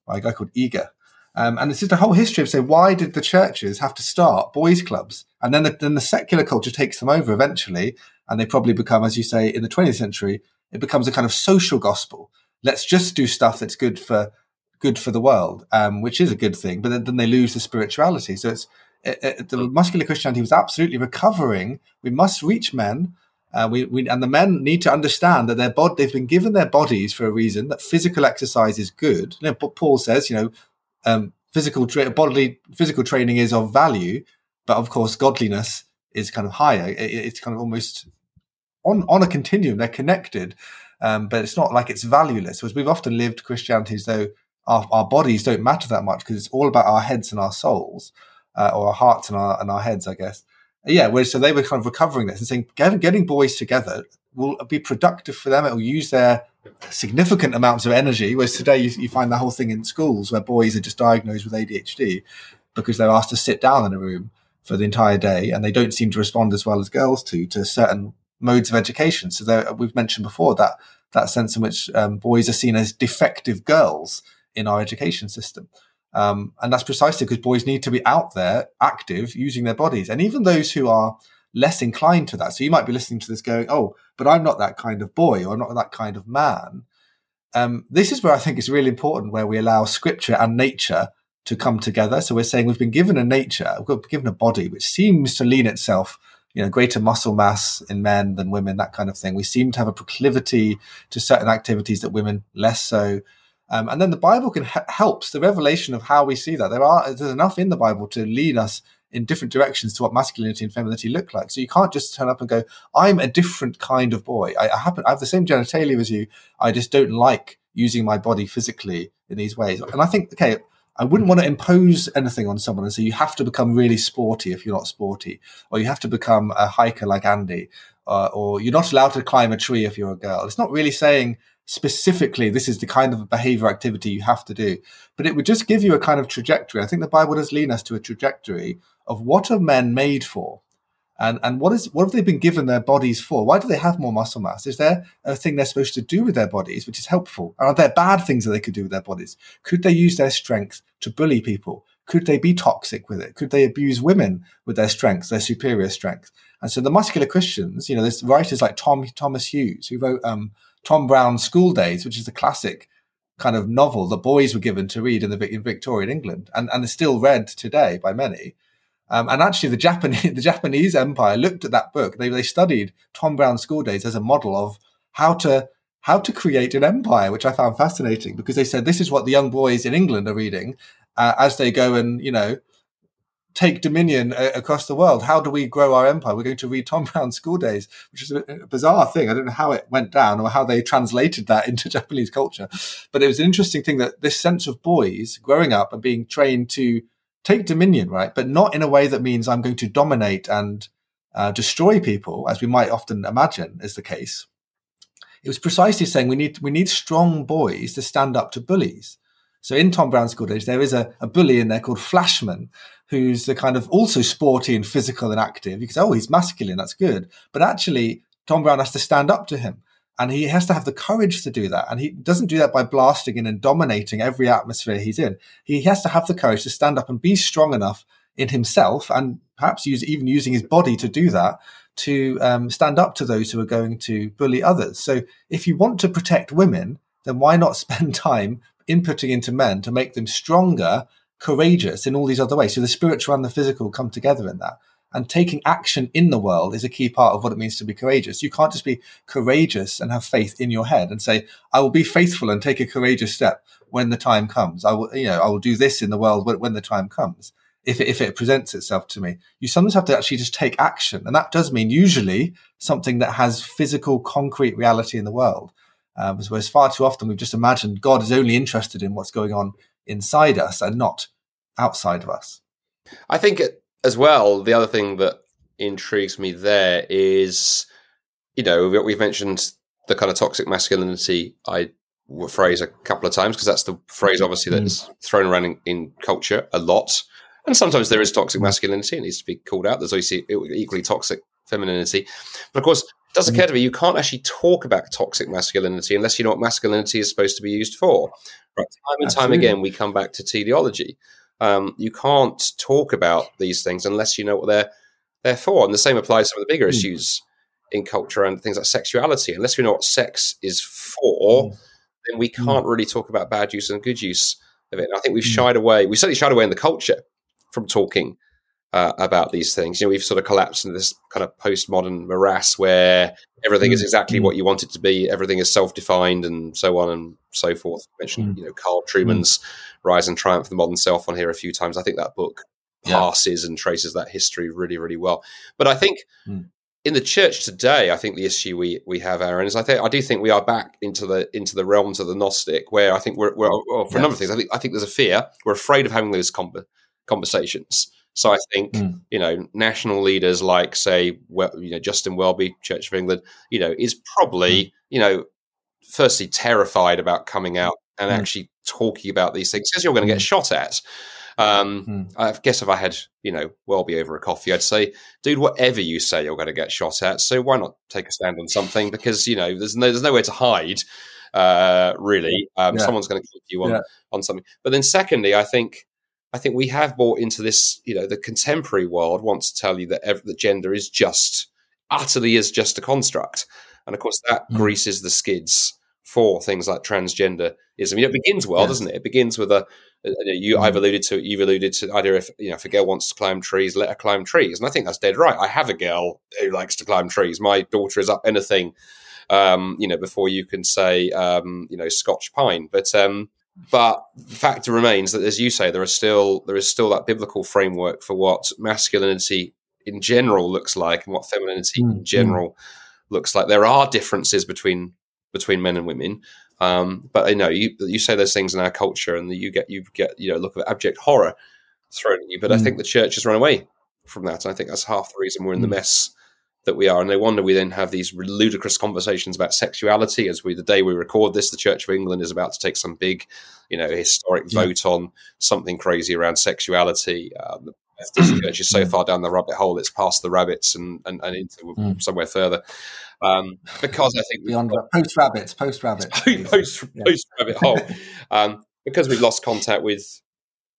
by a guy called Eagar. Um, and it's just a whole history of say, why did the churches have to start boys' clubs? And then the, then the secular culture takes them over eventually, and they probably become, as you say, in the 20th century, it becomes a kind of social gospel. Let's just do stuff that's good for good for the world, um, which is a good thing. But then, then they lose the spirituality. So it's it, it, the muscular Christianity was absolutely recovering. We must reach men uh, we, we, and the men need to understand that their bod, they've been given their bodies for a reason. That physical exercise is good. You know, Paul says, you know, um, physical tra- bodily physical training is of value, but of course, godliness is kind of higher. It, it's kind of almost on on a continuum. They're connected, um, but it's not like it's valueless. Because we've often lived Christianity as though our, our bodies don't matter that much because it's all about our heads and our souls, uh, or our hearts and our and our heads, I guess yeah, where so they were kind of recovering this and saying getting, getting boys together will be productive for them. It will use their significant amounts of energy. Whereas today you, you, find the whole thing in schools where boys are just diagnosed with ADHD because they're asked to sit down in a room for the entire day and they don't seem to respond as well as girls to to certain modes of education. So there, we've mentioned before that that sense in which um, boys are seen as defective girls in our education system. Um, and that's precisely because boys need to be out there active using their bodies. And even those who are less inclined to that. So you might be listening to this going, oh, but I'm not that kind of boy or I'm not that kind of man. Um, this is where I think it's really important where we allow scripture and nature to come together. So we're saying we've been given a nature, we've been given a body which seems to lean itself, you know, greater muscle mass in men than women, that kind of thing. We seem to have a proclivity to certain activities that women less so. Um, and then the Bible can helps the revelation of how we see that. There are there's enough in the Bible to lead us in different directions to what masculinity and femininity look like. So you can't just turn up and go, "I'm a different kind of boy. I, I happen I have the same genitalia as you. I just don't like using my body physically in these ways." And I think, okay, I wouldn't want to impose anything on someone and say you have to become really sporty if you're not sporty, or you have to become a hiker like Andy, uh, or you're not allowed to climb a tree if you're a girl. It's not really saying specifically this is the kind of behavior activity you have to do, but it would just give you a kind of trajectory. I think the Bible does lean us to a trajectory of what are men made for and and what is what have they been given their bodies for? Why do they have more muscle mass? Is there a thing they're supposed to do with their bodies which is helpful? Are there bad things that they could do with their bodies? Could they use their strength to bully people? Could they be toxic with it? Could they abuse women with their strengths, their superior strength? And so the muscular Christians, you know, there's writers like Tom Thomas Hughes who wrote um, Tom Brown's School Days, which is a classic kind of novel that boys were given to read in the in Victorian England and, and is still read today by many. Um, and actually, the Japanese [laughs] the Japanese Empire looked at that book. They they studied Tom Brown's School Days as a model of how to how to create an empire, which I found fascinating because they said this is what the young boys in England are reading uh, as they go and you know take dominion uh, across the world. How do we grow our empire? We're going to read Tom [laughs] Brown's School Days, which is a, a, bizarre thing. I don't know how it went down or how they translated that [laughs] into Japanese culture, but it was an interesting thing that this sense of boys growing up and being trained to take dominion, right? But not in a way that means I'm going to dominate and uh, destroy people, as we might often imagine is the case. It was precisely saying we need we need strong boys to stand up to bullies. So in Tom Brown's School Days, there is a, a bully in there called Flashman, who's the kind of also sporty and physical and active. You say, oh, he's masculine, that's good. But actually, Tom Brown has to stand up to him. And he has to have the courage to do that. And he doesn't do that by blasting in and dominating every atmosphere he's in. He has to have the courage to stand up and be strong enough in himself and perhaps use, even using his body to do that to um, stand up to those who are going to bully others. So if you want to protect women, then why not [laughs] spend time inputting into men to make them stronger, courageous in all these other ways? So the spiritual and the physical come together in that and taking action in the world is a key part of what it means to be courageous. You can't just be courageous and have faith in your head and say, I will be faithful and take a courageous step when the time comes. I will, you know, I will do this in the world when, the time comes. If it, if it presents itself to me, you sometimes have to actually just take action. And that does mean usually something that has physical, concrete reality in the world. Um, whereas far too often we've just imagined God is only interested in what's going on inside us and not outside of us. I think as well, the other thing that intrigues me there is, you know, we've mentioned the kind of toxic masculinity I phrase a couple of times because that's the phrase obviously mm. that's thrown around in, in, culture a lot. And sometimes there is toxic masculinity; it needs to be called out. There's obviously equally toxic femininity, but of course, does occur to me you can't actually talk about toxic masculinity unless you know what masculinity is supposed to be used for. Right, time and Absolutely. time again, we come back to teleology. Um, you can't talk about these things unless you know what they're they're for. And the same applies to some of the bigger mm. issues in culture and things like sexuality. Unless we know what sex is for, mm. then we hmm. can't mm. really talk about bad use and good use of it. And I think we've hmm. shied away. We certainly shied away in the culture from talking uh, about these things. You know, we've sort of collapsed into this kind of postmodern morass where everything is hmm. exactly what you want it to be. Everything is self-defined and so on and so forth. I mentioned, you know, Carl Trueman's Rise and Triumph of the Modern Self on here a few times. I think that book passes yeah. and traces that history really, really well. But I think mm. in the church today, I think the issue we we have, Aaron, is I think I do think we are back into the into the realms of the Gnostic, where I think we're, we're well, for yes. a number of things. I think I think there's a fear. We're afraid of having those com- conversations. So I think mm. you know national leaders like say well, you know Justin Welby, Church of England, you know, is probably mm. you know firstly terrified about coming out and mm. actually talking about these things because you're going to get mm. shot at. Um, mm. I guess if I had, you know, Welby over a coffee, I'd say, dude, whatever you say, you're going to get shot at. So why not take a stand on something? Because you know, there's no, there's nowhere to hide. Uh, really, um, yeah. someone's going to keep you on yeah. on something. But then, secondly, I think I think we have bought into this. You know, the contemporary world wants to tell you that every, that gender is just utterly is just a construct, and of course that mm. greases the skids for things like transgenderism. You know, it begins well, yes. doesn't it? It begins with a you. I've mm. alluded to it. you've alluded to the idea if you know if a girl wants to climb trees, let her climb trees, and I think that's dead right. I have a girl who likes to climb trees. My daughter is up anything, um, you know, before you can say um, you know Scotch pine, but. Um, but the fact remains that, as you say, there are still there is still that biblical framework for what masculinity in general looks like and what femininity mm. in mm. general looks like. There are differences between between men and women. Um, but you know, you you say those things in our culture, and you get you get you know look of abject horror thrown at you. But mm. I think the church has run away from that, and I think that's half the reason we're in mm. the mess that we are. And no wonder we then have these ludicrous conversations about sexuality. As we the day we record this, the Church of England is about to take some big, you know, historic yeah. vote on something crazy around sexuality. Um, the Methodist Church is so far down the rabbit hole; it's past the rabbits and and, and into mm. somewhere further. Um, because I think [laughs] beyond post rabbits, post rabbits, [laughs] post post rabbit hole, [laughs] um, because we've lost contact with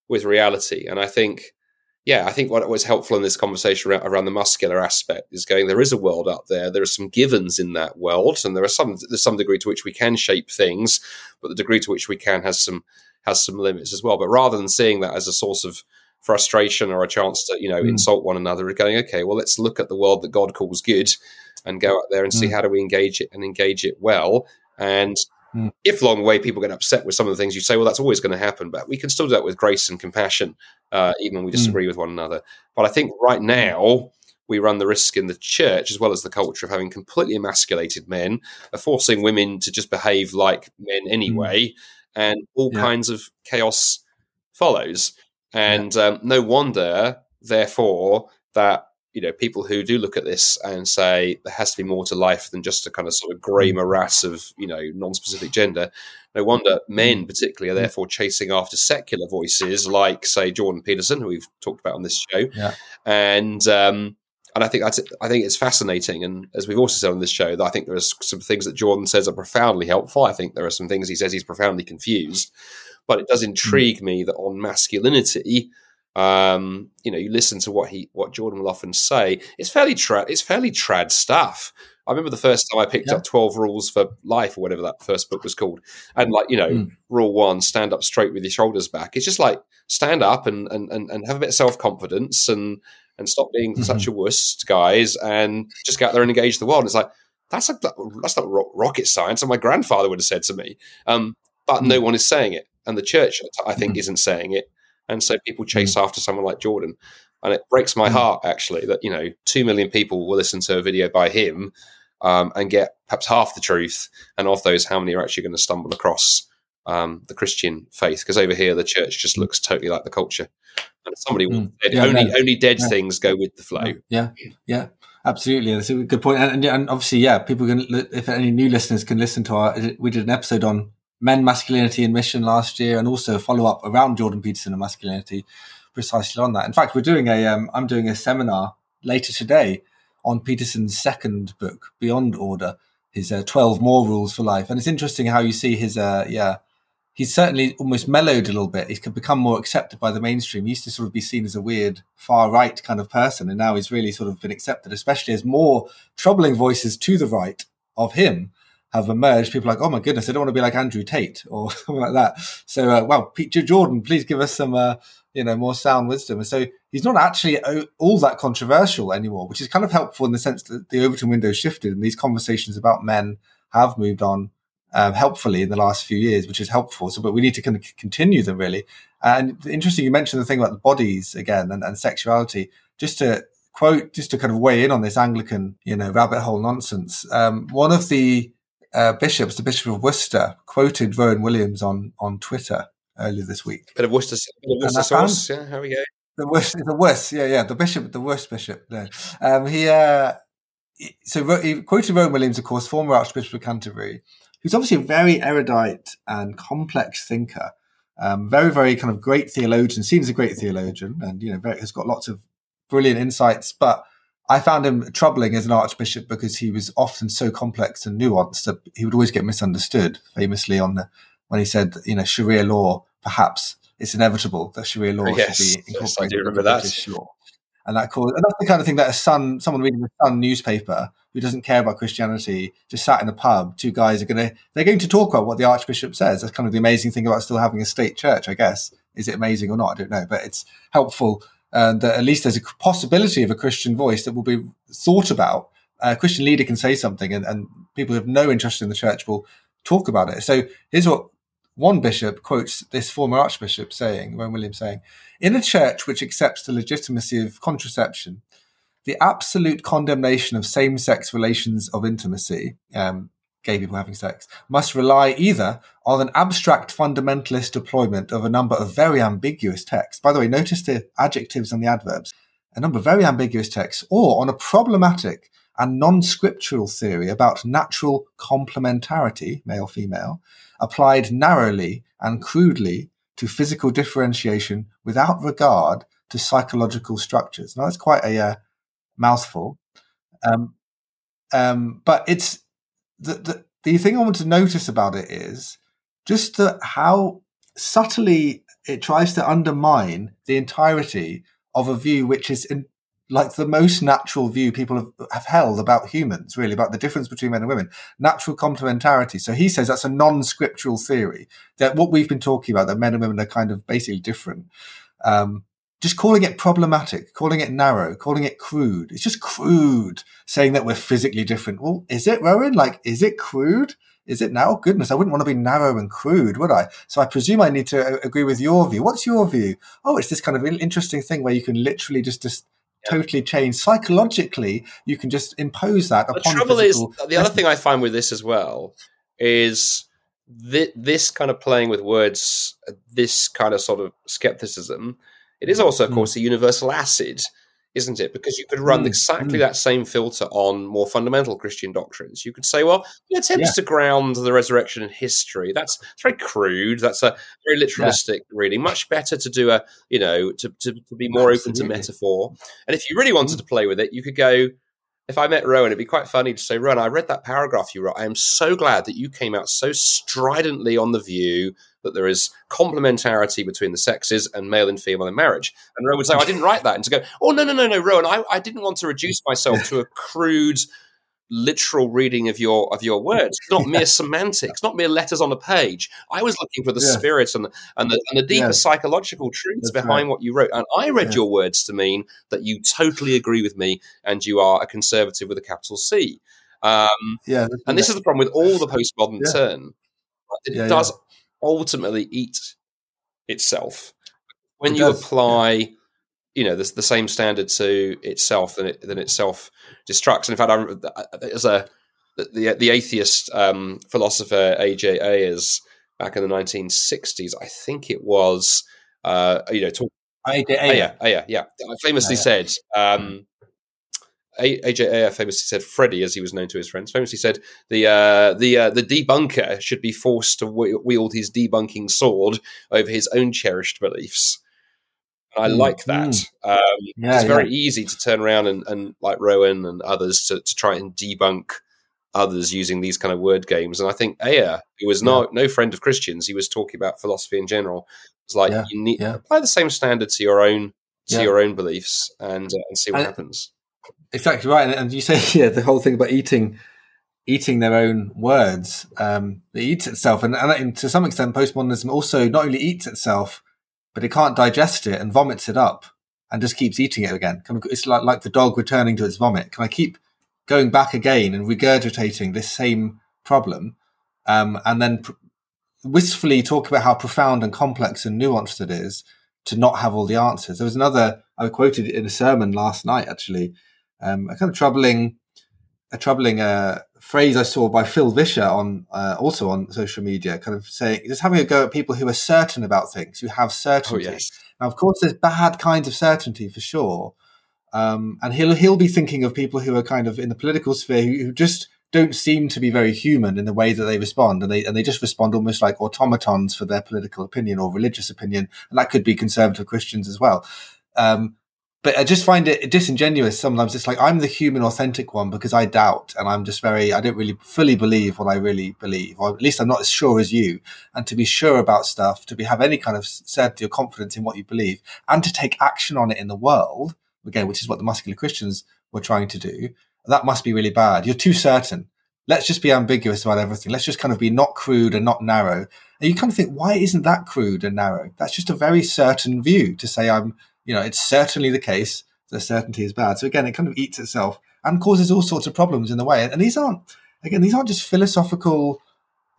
with reality, and I think. Yeah, I think what was helpful in this conversation around, around the muscular aspect is going. There is a world out there. There are some givens in that world, and there are some there's some degree to which we can shape things, but the degree to which we can has some has some limits as well. But rather than seeing that as a source of frustration or a chance to you know mm. insult one another, going okay, well let's look at the world that God calls good, and go out there and see mm. how do we engage it and engage it well. And mm. if along the way people get upset with some of the things you say, well, that's always going to happen. But we can still do that with grace and compassion, uh, even when we mm. disagree mm. with one another. But I think right now we run the risk in the church as well as the culture of having completely emasculated men, of forcing women to just behave like men anyway, mm. and all yeah. kinds of chaos follows. And yeah. um, no wonder, therefore, that you know people who do look at this and say there has to be more to life than just a kind of sort of grey mm. morass of you know non-specific gender no wonder men mm. particularly are mm. therefore chasing after secular voices like say jordan peterson who we've talked about on this show yeah. and um, and I think that's I think it's fascinating, and as we've also said on this show, that I think there are some things that Jordan says are profoundly helpful. I think there are some things he says he's profoundly confused, but it does intrigue me that on masculinity, um, you know, you listen to what he, what Jordan will often say. It's fairly trad. It's fairly trad stuff. I remember the first time I picked yeah. up Twelve Rules for Life or whatever that first book was called, and like you know, mm. rule one: stand up straight with your shoulders back. It's just like stand up and and and, and have a bit of self confidence and and stop being mm-hmm. such a wuss, guys, and just go out there and engage the world. It's like that's a, that's not rocket science, and my grandfather would have said to me. Um, but mm. no one is saying it, and the church, I think, mm. isn't saying it. And so people chase mm. after someone like Jordan. And it breaks my mm. heart, actually, that, you know, 2 million people will listen to a video by him um, and get perhaps half the truth. And of those, how many are actually going to stumble across um, the Christian faith? Because over here, the church just looks totally like the culture. And somebody mm. said, yeah, only, no, only dead yeah. things go with the flow. Yeah, yeah. Absolutely, that's a good point. And, and, obviously, yeah, people can. If any new listeners can listen to our, we did an episode on men, masculinity, and mission last year, and also follow up around Jordan Peterson and masculinity, precisely on that. In fact, we're doing a, am um, doing a seminar later today on Peterson's second book, Beyond Order, his uh, twelve more rules for life, and it's interesting how you see his, uh, yeah, he's certainly almost mellowed a little bit. He's become more accepted by the mainstream. He used to sort of be seen as a weird far right kind of person, and now he's really sort of been accepted, especially as more troubling voices to the right of him have emerged, people like, oh my goodness, I don't want to be like Andrew Tate [laughs] or something like that. So, uh, well, Peter Jordan, please give us some, uh, you know, more sound wisdom. And so he's not actually all that controversial anymore, which is kind of helpful in the sense that the Overton window shifted and these conversations about men have moved on um, helpfully in the last few years, which is helpful. So, but we need to kind of continue them really. And interesting, you mentioned the thing about the bodies again and, and sexuality. Just to quote, just to kind of weigh in on this Anglican, you know, rabbit hole nonsense. Um, one of the uh, bishops, the Bishop of Worcester, quoted Rowan Williams on on Twitter earlier this week. Bit of Worcester, bit of Worcester sauce. Yeah, how we go. The worst, the worst, yeah, yeah. The bishop, the worst bishop. No, um, he, uh, so he quoted Rowan Williams, of course, former Archbishop of Canterbury, who's obviously a very erudite and complex thinker. Um, very, very kind of great theologian. Seems a great theologian, and you know, very, has got lots of brilliant insights. But I found him troubling as an archbishop because he was often so complex and nuanced that he would always get misunderstood. Famously, on the when he said, you know, Sharia law, perhaps it's inevitable that Sharia law yes, should be incorporated yes, I do remember that. British law. And that caused, and that's the kind of thing that a Sun, someone reading the Sun newspaper who doesn't care about Christianity, just sat in a pub, two guys are going to, they're going to talk about what the Archbishop says. That's kind of the amazing thing about still having a state church, I guess. Is it amazing or not? I don't know, but it's helpful uh, that at least there's a possibility of a Christian voice that will be thought about. A Christian leader can say something and, and people who have no interest in the church will talk about it. So here's what one bishop quotes this former archbishop saying, Rowan Williams saying, in a church which accepts the legitimacy of contraception, the absolute condemnation of same sex relations of intimacy, um, gay people having sex, must rely either on an abstract fundamentalist deployment of a number of very ambiguous texts. By the way, notice the adjectives and the adverbs. A number of very ambiguous texts, or on a problematic and non scriptural theory about natural complementarity, male female, applied narrowly and crudely to physical differentiation without regard to psychological structures. Now, that's quite a uh, mouthful. Um, um, but it's the, the, the thing I want to notice about it is just how subtly it tries to undermine the entirety of a view which is in, like the most natural view people have, have held about humans, really, about the difference between men and women, natural complementarity. So he says that's a non-scriptural theory that what we've been talking about, that men and women are kind of basically different. Um, just calling it problematic, calling it narrow, calling it crude. It's just crude saying that we're physically different. Well, is it, Rowan? Like, is it crude? Is it now? Goodness, I wouldn't want to be narrow and crude, would I? So I presume I need to uh, agree with your view. What's your view? Oh, it's this kind of interesting thing where you can literally just, just totally change psychologically. You can just impose that. The trouble is, the other thing I find with this as well is th- this kind of playing with words, this kind of sort of skepticism. It is also, of mm. course, a universal acid isn't it? Because you could run mm, exactly mm. that same filter on more fundamental Christian doctrines. You could say, well, it attempts yeah. to ground the resurrection in history. That's, that's very crude. That's a very literalistic yeah. reading. Much better to do a, you know, to, to, to be more Absolutely. open to metaphor. And if you really wanted mm. to play with it, you could go, if I met Rowan, it'd be quite funny to say, Rowan, I read that paragraph you wrote. I am so glad that you came out so stridently on the view that there is complementarity between the sexes and male and female in marriage. And Rowan would say, oh, I didn't write that. And to go, oh, no, no, no, no, Rowan, I, I didn't want to reduce myself to a crude literal reading of your of your words, not mere [laughs] semantics, not mere letters on a page. I was looking for the yeah. spirit and the, and the, and the deeper yeah. psychological truths That's behind right. what you wrote. And I read yeah. your words to mean that you totally agree with me and you are a conservative with a capital C. Um, yeah, and this is the problem with all the [laughs] postmodern turn. It does ultimately eat itself. When it you does, apply, yeah. You know, the, the, same standard to itself, then it then itself destructs. And in fact, I, as a the the atheist um, philosopher A.J. Ayers back in the 1960s, I think it was, uh, you know, talk, A.J. Ayer, Ayer, yeah, famously said. Um, AJ Ayer famously said Freddie, as he was known to his friends, famously said the uh, the uh, the debunker should be forced to wield his debunking sword over his own cherished beliefs. And I mm, like that. Mm. Um, yeah, it's very yeah. easy to turn around and, and like Rowan and others to, to try and debunk others using these kind of word games. And I think Ayer, who was not yeah. no friend of Christians, he was talking about philosophy in general. It's like you need apply the same standard to your own to your own beliefs and uh, and see what happens exactly right. And you say, [laughs] yeah, the whole thing about eating, eating their own words, um, it eats itself. And, and to some extent, postmodernism also not only eats itself, but it can't digest it and vomits it up and just keeps eating it again. It's like, like the dog returning to its vomit. Can I keep going back again and regurgitating this same problem? Um, and then pr- wistfully talk about how profound and complex and nuanced it is to not have all the answers. There was another I quoted in a sermon last night actually um, a kind of troubling, a troubling uh, phrase I saw by Phil Vischer on uh, also on social media, kind of saying just having a go at people who are certain about things, who have certainty. Oh, yes. Now, of course, there's bad kinds of certainty for sure, um, and he'll he'll be thinking of people who are kind of in the political sphere who, who just don't seem to be very human in the way that they respond, and they and they just respond almost like automatons for their political opinion or religious opinion, and that could be conservative Christians as well. Um, but I just find it disingenuous sometimes. It's like I'm the human, authentic one because I doubt, and I'm just very, I don't really fully believe what I really believe, or at least I'm not as sure as you. And to be sure about stuff, to be have any kind of certainty or confidence in what you believe, and to take action on it in the world, again, which is what the muscular Christians were trying to do, that must be really bad. You're too certain. Let's just be ambiguous about everything. Let's just kind of be not crude and not narrow. And you kind of think, why isn't that crude and narrow? That's just a very certain view to say I'm you know, it's certainly the case that certainty is bad. So again, it kind of eats itself and causes all sorts of problems in the way. And these aren't, again, these aren't just philosophical,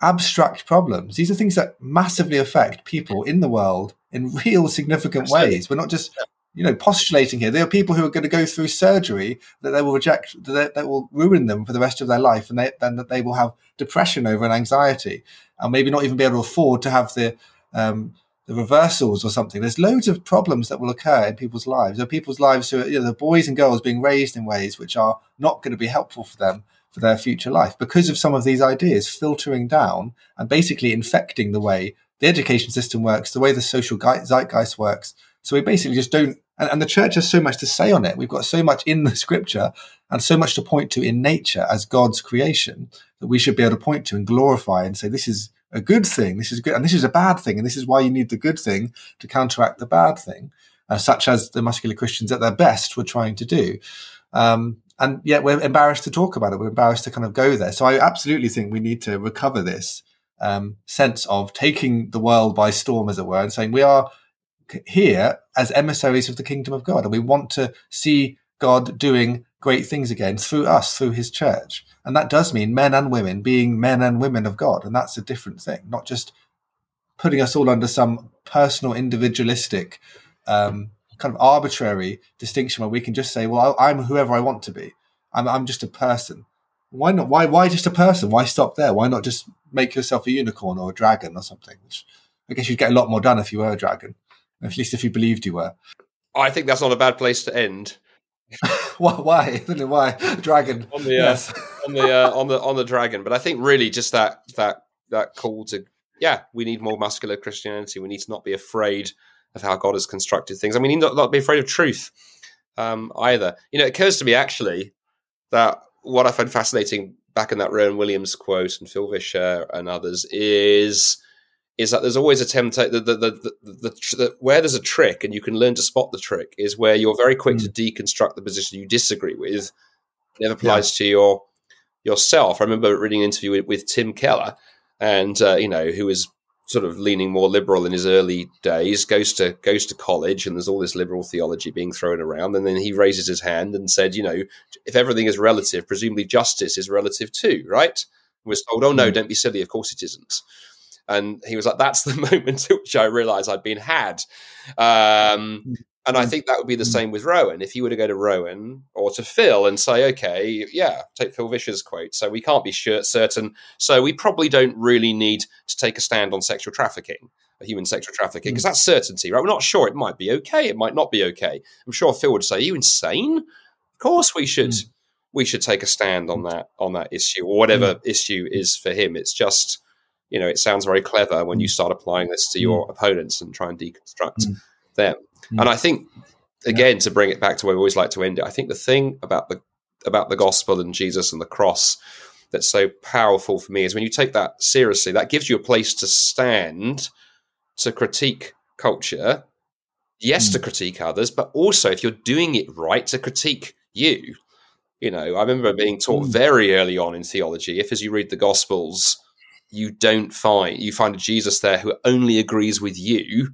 abstract problems. These are things that massively affect people in the world in real significant ways. We're not just, you know, postulating here. There are people who are going to go through surgery that they will reject, that, that will ruin them for the rest of their life, and they, then that they will have depression over and anxiety, and maybe not even be able to afford to have the um, the reversals or something. There's loads of problems that will occur in people's lives. There are people's lives who are, you know, the boys and girls being raised in ways which are not going to be helpful for them for their future life because of some of these ideas filtering down and basically infecting the way the education system works, the way the social zeitgeist works. So we basically just don't, and, and the church has so much to say on it. We've got so much in the scripture and so much to point to in nature as God's creation that we should be able to point to and glorify and say, this is a good thing. This is good, and this is a bad thing, and this is why you need the good thing to counteract the bad thing, uh, such as the muscular Christians at their best were trying to do. Um, and yet we're embarrassed to talk about it. We're embarrassed to kind of go there. So I absolutely think we need to recover this um, sense of taking the world by storm, as it were, and saying we are here as emissaries of the kingdom of God, and we want to see God doing great things again through us, through His church. And that does mean men and women being men and women of God. And that's a different thing, not just putting us all under some personal, individualistic, um, kind of arbitrary distinction where we can just say, well, I'm whoever I want to be. I'm, I'm just a person. Why not? Why, why just a person? Why stop there? Why not just make yourself a unicorn or a dragon or something? Which I guess you'd get a lot more done if you were a dragon, [laughs] at least if you believed you were. I think that's not a bad place to end. [laughs] [laughs] why? Why? why? Dragon. On the uh, yes. uh, on the uh, on the on the dragon. But I think really just that that that call to yeah, we need more muscular Christianity. We need to not be afraid of how God has constructed things. I mean, not, not be afraid of truth um, either. You know, it occurs to me actually that what I find fascinating back in that Rowan Williams quote and Phil Vischer and others is is that there's always a temptation the, the, the, the, where there's a trick and you can learn to spot the trick is where you're very quick mm. to deconstruct the position you disagree with it never applies yeah. to your yourself i remember reading an interview with, with tim keller and uh, you know who was sort of leaning more liberal in his early days goes to goes to college and there's all this liberal theology being thrown around and then he raises his hand and said you know if everything is relative presumably justice is relative too right and was told oh no mm. don't be silly of course it isn't and he was like, "That's the [laughs] moment at which I realised I'd been had." Um, mm. and I mm. think that would be the mm. same with Rowan. If you were to go to Rowan or to Phil and say, "Okay, yeah, take Phil Vischer's quote," so we can't be sure, certain, so we probably don't really need to take a stand on sexual trafficking human sexual trafficking because that's certainty, right? We're not sure. It might be okay. It might not be okay. I'm sure Phil would say, "Are you insane? Of course we should. Mm. We should take a stand on that on that issue or whatever mm. issue is for him." It's just you know, it sounds very clever when you mm. start applying this to your mm. opponents and try and deconstruct mm. them. Mm. And I think, again, yeah. to bring it back to where we always like to end it, I think the thing about the about the gospel and Jesus and the cross that's so powerful for me is when you take that seriously, that gives you a place to stand to critique culture. Yes, mm. to critique others, but also if you're doing it right, to critique you. You know, I remember being taught mm. very early on in theology, if as you read the Gospels, you don't find you find a Jesus there who only agrees with you,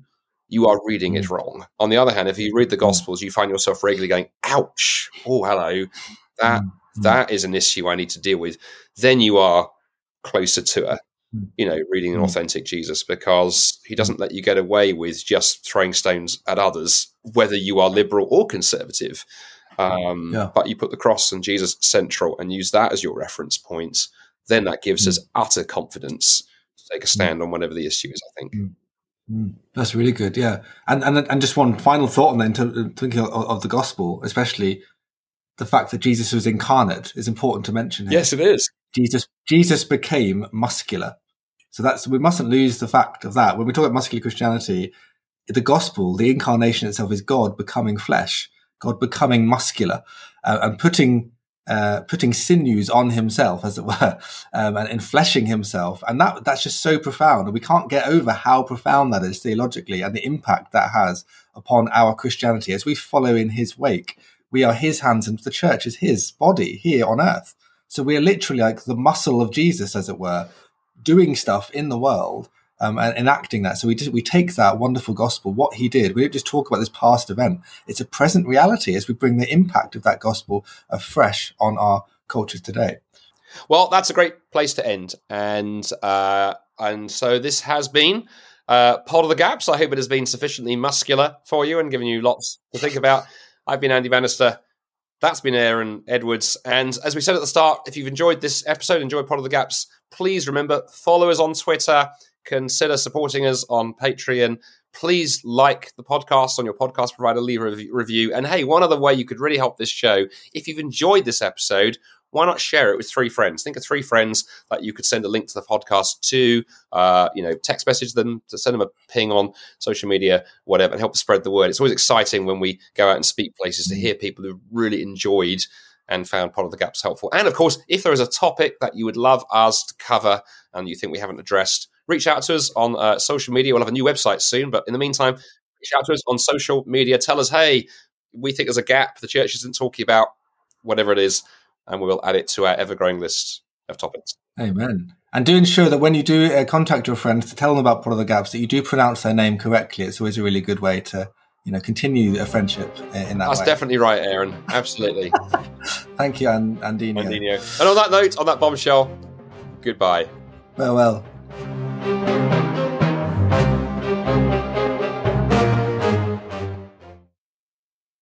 you are reading it mm. wrong. On the other hand, if you read the mm. Gospels, you find yourself regularly going, "Ouch! Oh, hello, that mm. that is an issue I need to deal with." Then you are closer to a you know, reading an authentic Jesus because he doesn't let you get away with just throwing stones at others, whether you are liberal or conservative. Um, yeah. But you put the cross and Jesus central and use that as your reference points then that gives us mm. utter confidence to take a mm. stand on whatever the issue is. I think. Mm. That's really good, yeah. And and and just one final thought on then, to, thinking of, of, the gospel, especially the fact that Jesus was incarnate, is important to mention. Here. Yes, it is. Jesus Jesus became muscular, so that's we mustn't lose the fact of that when we talk about muscular Christianity. The gospel, the incarnation itself, is God becoming flesh. God becoming muscular uh, and putting uh, putting sinews on himself, as it were, [laughs] um, and enfleshing himself, and that that's just so profound, and we can't get over how profound that is theologically, and the impact that has upon our Christianity as we follow in His wake. We are His hands, and the church is His body here on earth. So we are literally like the muscle of Jesus, as it were, doing stuff in the world um, and enacting that. So we just, we take that wonderful gospel, what he did. We don't just talk about this past event. It's a present reality as we bring the impact of that gospel afresh on our cultures today. Well, that's a great place to end, and uh, and so this has been uh, Pod of the Gaps. I hope it has been sufficiently muscular for you and given you lots to think about. I've been Andy Bannister. That's been Aaron Edwards. And as we said at the start, if you've enjoyed this episode, enjoyed Pod of the Gaps, please remember follow us on Twitter consider supporting us on Patreon. Please like the podcast on your podcast provider, leave a review. And hey, one other way you could really help this show, if you've enjoyed this episode, why not share it with three friends? Think of three friends that you could send a link to the podcast to, uh, you know, text message them, to send them a ping on social media, whatever, and help spread the word. It's always exciting when we go out and speak places to hear people who really enjoyed and found Pod of the Gaps helpful. And of course, if there is a topic that you would love us to cover and you think we haven't addressed, reach out to us on uh, social media. We'll have a new website soon, but in the meantime, reach out to us on social media. Tell us, hey, we think there's a gap the church isn't talking about, whatever it is, and we will add it to our ever growing list of topics. Amen. And do ensure that when you do uh, contact your friends to tell them about Pod of the Gaps, that you do pronounce their name correctly. It's always a really good way to you know continue a friendship in that That's way. definitely right, Aaron. Absolutely. [laughs] Thank you, and Andino. Andino. And on that note, on that bombshell, goodbye. Farewell. Thank you.